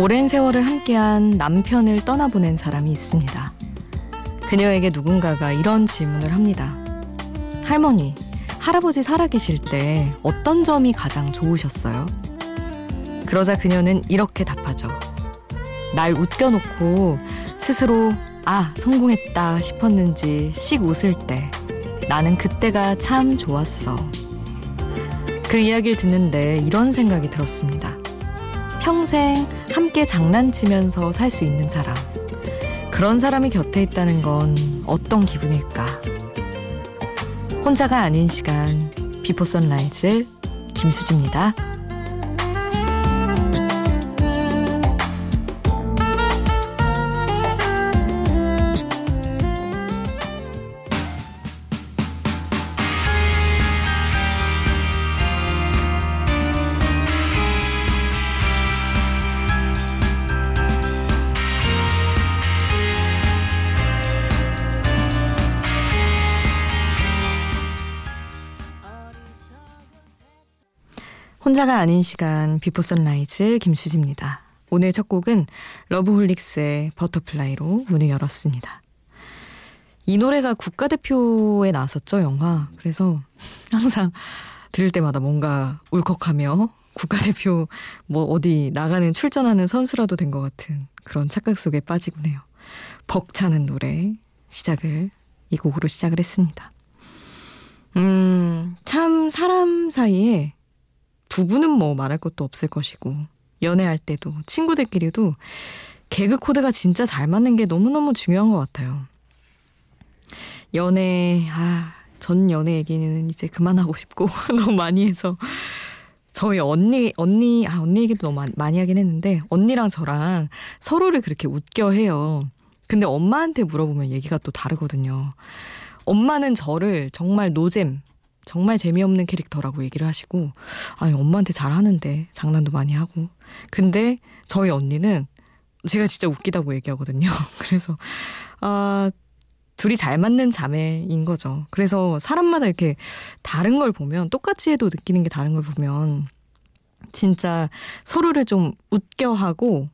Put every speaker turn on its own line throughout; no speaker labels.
오랜 세월을 함께한 남편을 떠나보낸 사람이 있습니다. 그녀에게 누군가가 이런 질문을 합니다. 할머니, 할아버지 살아계실 때 어떤 점이 가장 좋으셨어요? 그러자 그녀는 이렇게 답하죠. 날 웃겨놓고 스스로 아, 성공했다 싶었는지 씩 웃을 때 나는 그때가 참 좋았어. 그 이야기를 듣는데 이런 생각이 들었습니다. 평생 함께 장난치면서 살 수 있는 사람. 그런 사람이 곁에 있다는 건 어떤 기분일까? 혼자가 아닌 시간, Before Sunrise, 김수지입니다. 혼자가 아닌 시간 Before Sunrise 김수지입니다. 오늘 첫 곡은 러브홀릭스의 Butterfly로 문을 열었습니다. 이 노래가 국가대표에 나섰죠, 영화. 그래서 항상 들을 때마다 뭔가 울컥하며 국가대표 뭐 어디 나가는 출전하는 선수라도 된 것 같은 그런 착각 속에 빠지곤 해요. 벅차는 노래 시작을 이 곡으로 시작을 했습니다. 음, 참 사람 사이에 부부는 뭐 말할 것도 없을 것이고 연애할 때도 친구들끼리도 개그 코드가 진짜 잘 맞는 게 너무너무 중요한 것 같아요. 연애 아, 전 연애 얘기는 이제 그만하고 싶고 너무 많이 해서 저희 언니 언니 아 언니 얘기도 너무 많이 하긴 했는데 언니랑 저랑 서로를 그렇게 웃겨 해요. 근데 엄마한테 물어보면 얘기가 또 다르거든요. 엄마는 저를 정말 노잼 정말 재미없는 캐릭터라고 얘기를 하시고 아니 엄마한테 잘하는데 장난도 많이 하고 근데 저희 언니는 제가 진짜 웃기다고 얘기하거든요. 그래서 아 둘이 잘 맞는 자매인 거죠. 그래서 사람마다 이렇게 다른 걸 보면 똑같이 해도 느끼는 게 다른 걸 보면 진짜 서로를 좀 웃겨 하고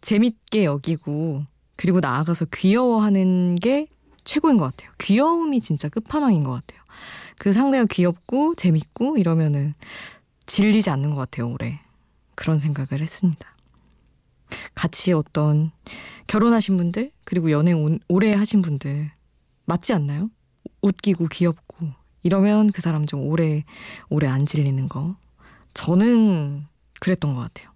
재밌게 여기고 그리고 나아가서 귀여워하는 게 최고인 것 같아요. 귀여움이 진짜 끝판왕인 것 같아요. 그 상대가 귀엽고 재밌고 이러면은 질리지 않는 것 같아요, 올해. 그런 생각을 했습니다. 같이 어떤 결혼하신 분들, 그리고 연애 오, 오래 하신 분들, 맞지 않나요? 웃기고 귀엽고, 이러면 그 사람 좀 오래, 오래 안 질리는 거. 저는 그랬던 것 같아요.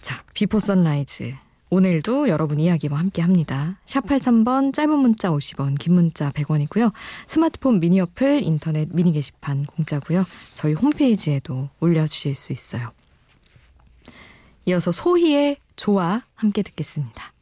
자, Before Sunrise. 오늘도 여러분 이야기와 함께 합니다. 샵 8000번 짧은 문자 50원 긴 문자 100원이고요. 스마트폰 미니 어플 인터넷 미니 게시판 공짜고요. 저희 홈페이지에도 올려주실 수 있어요. 이어서 소희의 좋아 함께 듣겠습니다.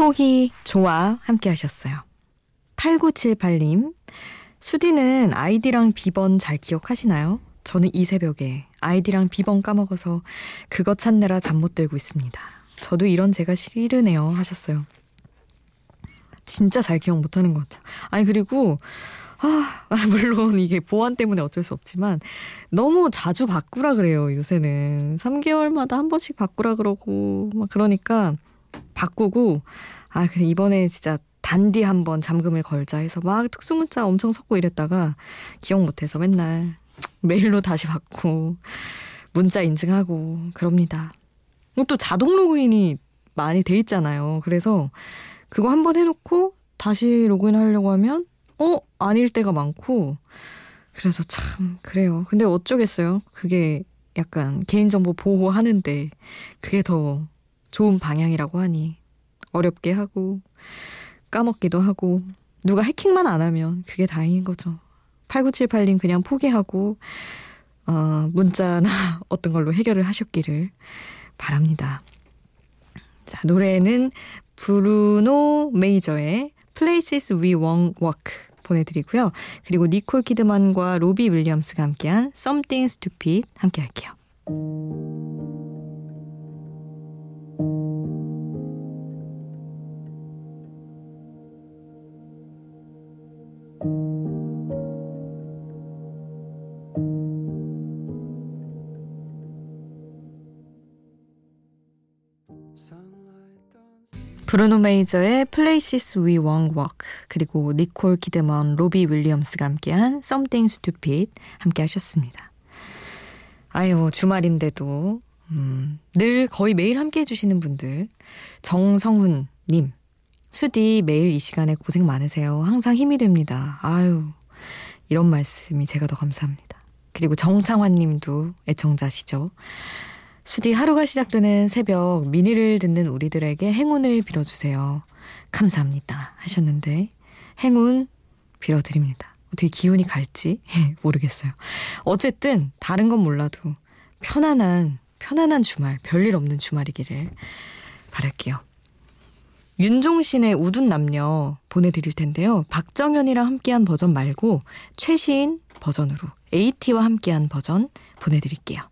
소희, 좋아 함께 하셨어요. 8978님, 수디는 아이디랑 비번 잘 기억하시나요? 저는 이 새벽에 아이디랑 비번 까먹어서 그거 찾느라 잠 못 들고 있습니다. 저도 이런 제가 싫으네요 하셨어요. 진짜 잘 기억 못하는 것 같아요. 아니 그리고 아, 물론 이게 보안 때문에 어쩔 수 없지만 너무 자주 바꾸라 그래요, 요새는. 3개월마다 한 번씩 바꾸라 그러고 막 그러니까 바꾸고 아 그래 이번에 진짜 단디 한번 잠금을 걸자 해서 막 특수문자 엄청 섞고 이랬다가 기억 못해서 맨날 메일로 다시 받고 문자 인증하고 그럽니다. 또 자동 로그인이 많이 돼 있잖아요. 그래서 그거 한번 해놓고 다시 로그인 하려고 하면 어 아닐 때가 많고 그래서 참 그래요. 근데 어쩌겠어요. 그게 약간 개인정보 보호하는데 그게 더 좋은 방향이라고 하니 어렵게 하고 까먹기도 하고 누가 해킹만 안 하면 그게 다행인 거죠. 8978님 그냥 포기하고 어, 문자나 어떤 걸로 해결을 하셨기를 바랍니다. 자, 노래는 브루노 메이저의 Places We Won't Walk 보내드리고요. 그리고 니콜 키드만과 로비 윌리엄스가 함께한 Something Stupid 함께 할게요. 브루노 메이저의 Places We Won't Walk 그리고 니콜 키드먼, 로비 윌리엄스가 함께한 Something Stupid 함께 하셨습니다. 아유 주말인데도 음, 늘 거의 매일 함께 해주시는 분들 정성훈님 수디 매일 이 시간에 고생 많으세요. 항상 힘이 됩니다. 아유 이런 말씀이 제가 더 감사합니다. 그리고 정창환 님도 애청자시죠. 수디 하루가 시작되는 새벽 미니를 듣는 우리들에게 행운을 빌어주세요. 감사합니다. 하셨는데 행운 빌어드립니다. 어떻게 기운이 갈지 모르겠어요. 어쨌든 다른 건 몰라도 편안한 편안한 주말, 별일 없는 주말이기를 바랄게요. 윤종신의 우둔 남녀 보내드릴 텐데요. 박정현이랑 함께한 버전 말고 최신 버전으로 AT와 함께한 버전 보내드릴게요.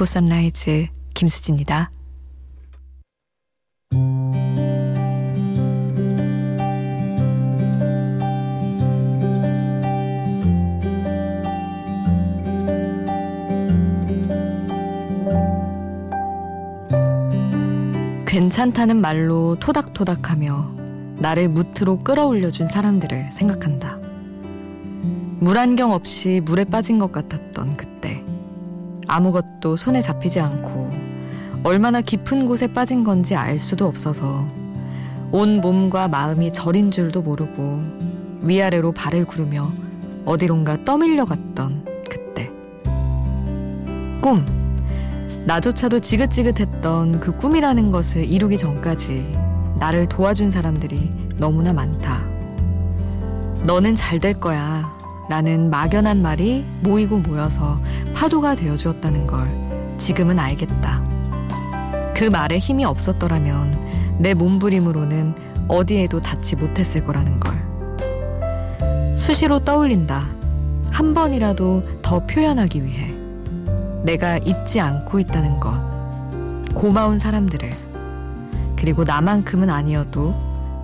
Before Sunrise 김수지입니다. 괜찮다는 말로 토닥토닥하며 나를 뭍으로 끌어올려준 사람들을 생각한다. 물안경 없이 물에 빠진 것 같았던 그때. 아무것도 손에 잡히지 않고 얼마나 깊은 곳에 빠진 건지 알 수도 없어서 온 몸과 마음이 절인 줄도 모르고 위아래로 발을 구르며 어디론가 떠밀려 갔던 그때. 꿈. 나조차도 지긋지긋했던 그 꿈이라는 것을 이루기 전까지 나를 도와준 사람들이 너무나 많다. 너는 잘 될 거야. 라는 막연한 말이 모이고 모여서 파도가 되어 주었다는 걸 지금은 알겠다. 그 말에 힘이 없었더라면 내 몸부림으로는 어디에도 닿지 못했을 거라는 걸. 수시로 떠올린다. 한 번이라도 더 표현하기 위해 내가 잊지 않고 있다는 것. 고마운 사람들을. 그리고 나만큼은 아니어도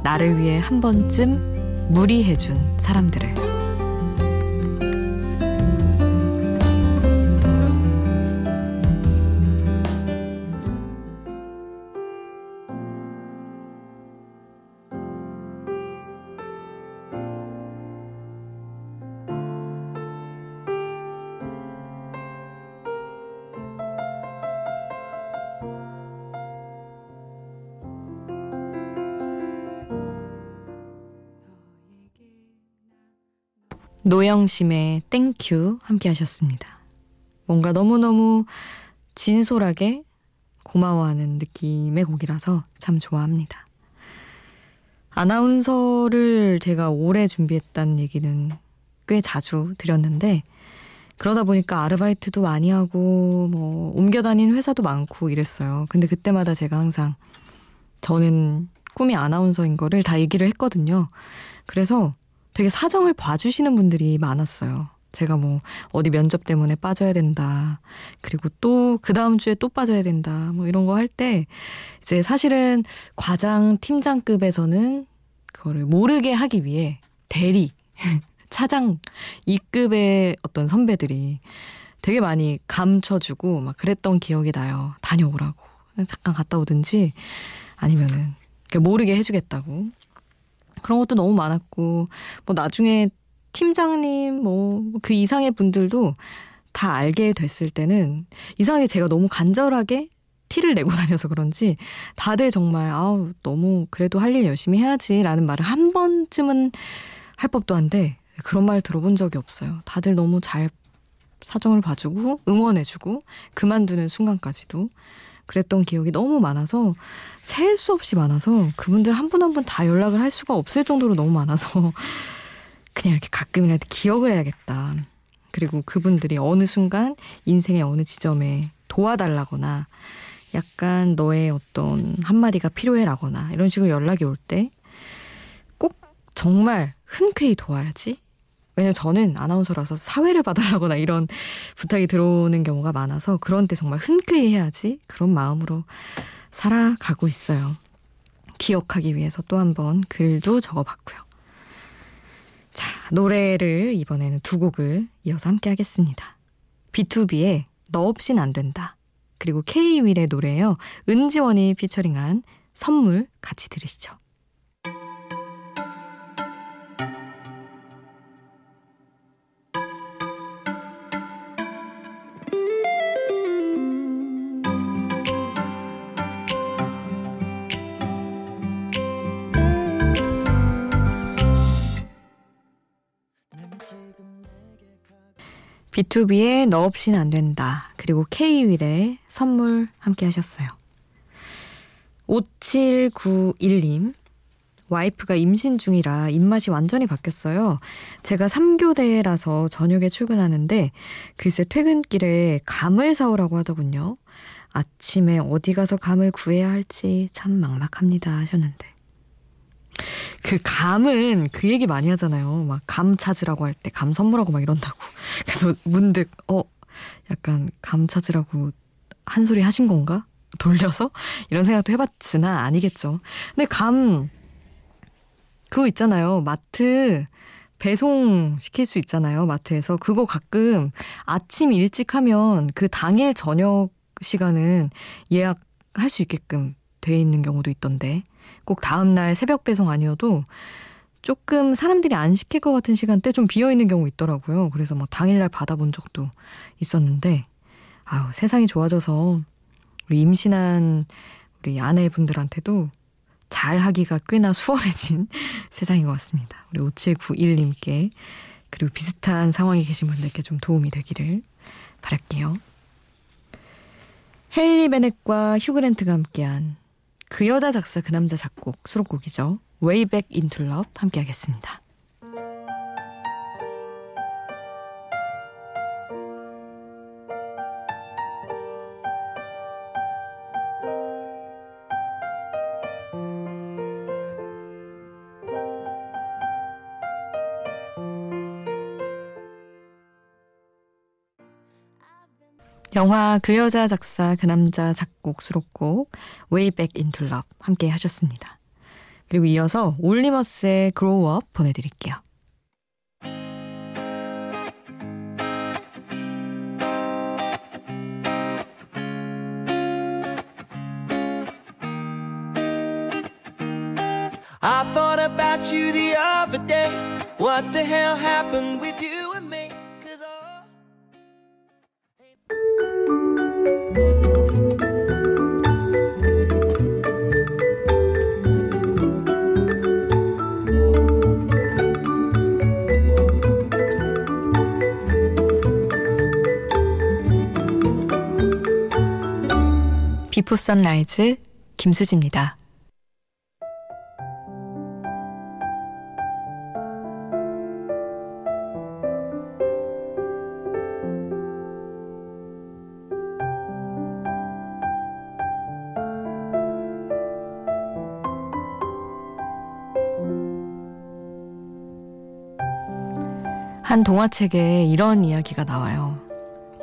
나를 위해 한 번쯤 무리해준 사람들을. 노영심의 Thank You 함께 하셨습니다. 뭔가 너무너무 진솔하게 고마워하는 느낌의 곡이라서 참 좋아합니다. 아나운서를 제가 오래 준비했다는 얘기는 꽤 자주 드렸는데 그러다 보니까 아르바이트도 많이 하고 뭐 옮겨 다닌 회사도 많고 이랬어요. 근데 그때마다 제가 항상 저는 꿈이 아나운서인 거를 다 얘기를 했거든요. 그래서 되게 사정을 봐주시는 분들이 많았어요. 제가 뭐 어디 면접 때문에 빠져야 된다. 그리고 또 그 다음 주에 또 빠져야 된다. 뭐 이런 거 할 때 이제 사실은 과장 팀장급에서는 그거를 모르게 하기 위해 대리, 차장 이급의 어떤 선배들이 되게 많이 감춰주고 막 그랬던 기억이 나요. 다녀오라고. 잠깐 갔다 오든지 아니면은 모르게 해주겠다고 그런 것도 너무 많았고 뭐 나중에 팀장님 뭐 그 이상의 분들도 다 알게 됐을 때는 이상하게 제가 너무 간절하게 티를 내고 다녀서 그런지 다들 정말 아우 너무 그래도 할 일 열심히 해야지라는 말을 한 번쯤은 할 법도 한데 그런 말 들어본 적이 없어요. 다들 너무 잘 사정을 봐주고 응원해주고 그만두는 순간까지도 그랬던 기억이 너무 많아서 셀 수 없이 많아서 그분들 한 분 한 분 다 연락을 할 수가 없을 정도로 너무 많아서 그냥 이렇게 가끔이라도 기억을 해야겠다. 그리고 그분들이 어느 순간 인생의 어느 지점에 도와달라거나 약간 너의 어떤 한마디가 필요해라거나 이런 식으로 연락이 올 때 꼭 정말 흔쾌히 도와야지. 왜냐면 저는 아나운서라서 사회를 봐달라거나 이런 부탁이 들어오는 경우가 많아서 그런 때 정말 흔쾌히 해야지 그런 마음으로 살아가고 있어요. 기억하기 위해서 또 한 번 글도 적어봤고요. 자, 노래를 이번에는 두 곡을 이어서 함께 하겠습니다. B2B의 너 없인 안 된다. 그리고 K-윌의 노래예요. 은지원이 피처링한 선물 같이 들으시죠. B2B의 너 없이는 안 된다. 그리고 K-윌의 선물 함께 하셨어요. 5791님. 와이프가 임신 중이라 입맛이 완전히 바뀌었어요. 제가 3교대라서 저녁에 출근하는데 글쎄 퇴근길에 감을 사오라고 하더군요. 아침에 어디 가서 감을 구해야 할지 참 막막합니다 하셨는데. 그 감은 그 얘기 많이 하잖아요. 막 감 찾으라고 할 때 감 선물하고 막 이런다고. 그래서 문득 어 약간 감 찾으라고 한 소리 하신 건가? 돌려서 이런 생각도 해봤으나 아니겠죠. 근데 감 그거 있잖아요. 마트 배송 시킬 수 있잖아요. 마트에서 그거 가끔 아침 일찍 하면 그 당일 저녁 시간은 예약 할 수 있게끔 돼 있는 경우도 있던데 꼭 다음 날 새벽 배송 아니어도 조금 사람들이 안 시킬 것 같은 시간대 좀 비어 있는 경우 있더라고요. 그래서 막 당일날 받아본 적도 있었는데 아우 세상이 좋아져서 우리 임신한 우리 아내분들한테도 잘 하기가 꽤나 수월해진 세상인 것 같습니다. 우리 5791님께 그리고 비슷한 상황에 계신 분들께 좀 도움이 되기를 바랄게요. 헨리 베넷과 휴그랜트가 함께한 그 여자 작사 그 남자 작곡 수록곡이죠. Way Back Into Love 함께 하겠습니다. 영화 그 여자 작사 그 남자 작곡 수록곡 Way Back Into Love 함께 하셨습니다. 그리고 이어서 올리머스의 Grow Up 보내드릴게요. I thought about you the other day. What the hell happened with you 비포 선라이즈 김수지입니다. 한 동화책에 이런 이야기가 나와요.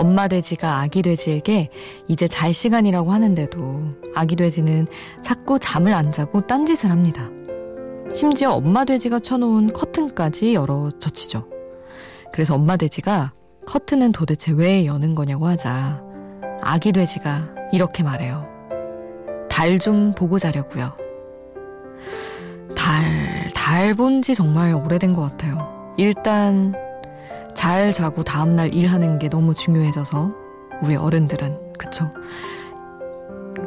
엄마 돼지가 아기 돼지에게 이제 잘 시간이라고 하는데도 아기 돼지는 자꾸 잠을 안 자고 딴짓을 합니다. 심지어 엄마 돼지가 쳐놓은 커튼까지 열어 젖히죠. 그래서 엄마 돼지가 커튼은 도대체 왜 여는 거냐고 하자 아기 돼지가 이렇게 말해요. 달 좀 보고 자려고요. 달, 달 본 지 정말 오래된 것 같아요. 일단 잘 자고 다음날 일하는 게 너무 중요해져서 우리 어른들은 그쵸?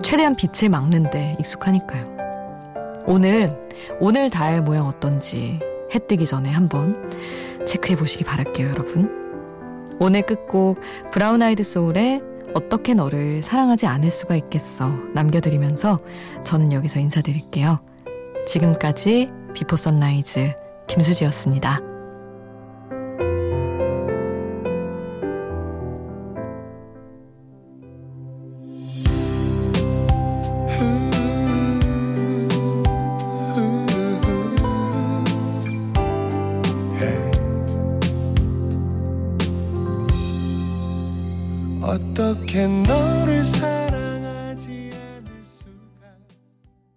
최대한 빛을 막는데 익숙하니까요. 오늘은 오늘 달 모양 어떤지 해 뜨기 전에 한번 체크해 보시기 바랄게요, 여러분. 오늘 끝곡 브라운 아이드 소울의 어떻게 너를 사랑하지 않을 수가 있겠어 남겨드리면서 저는 여기서 인사드릴게요. 지금까지 비포 선라이즈 김수지였습니다.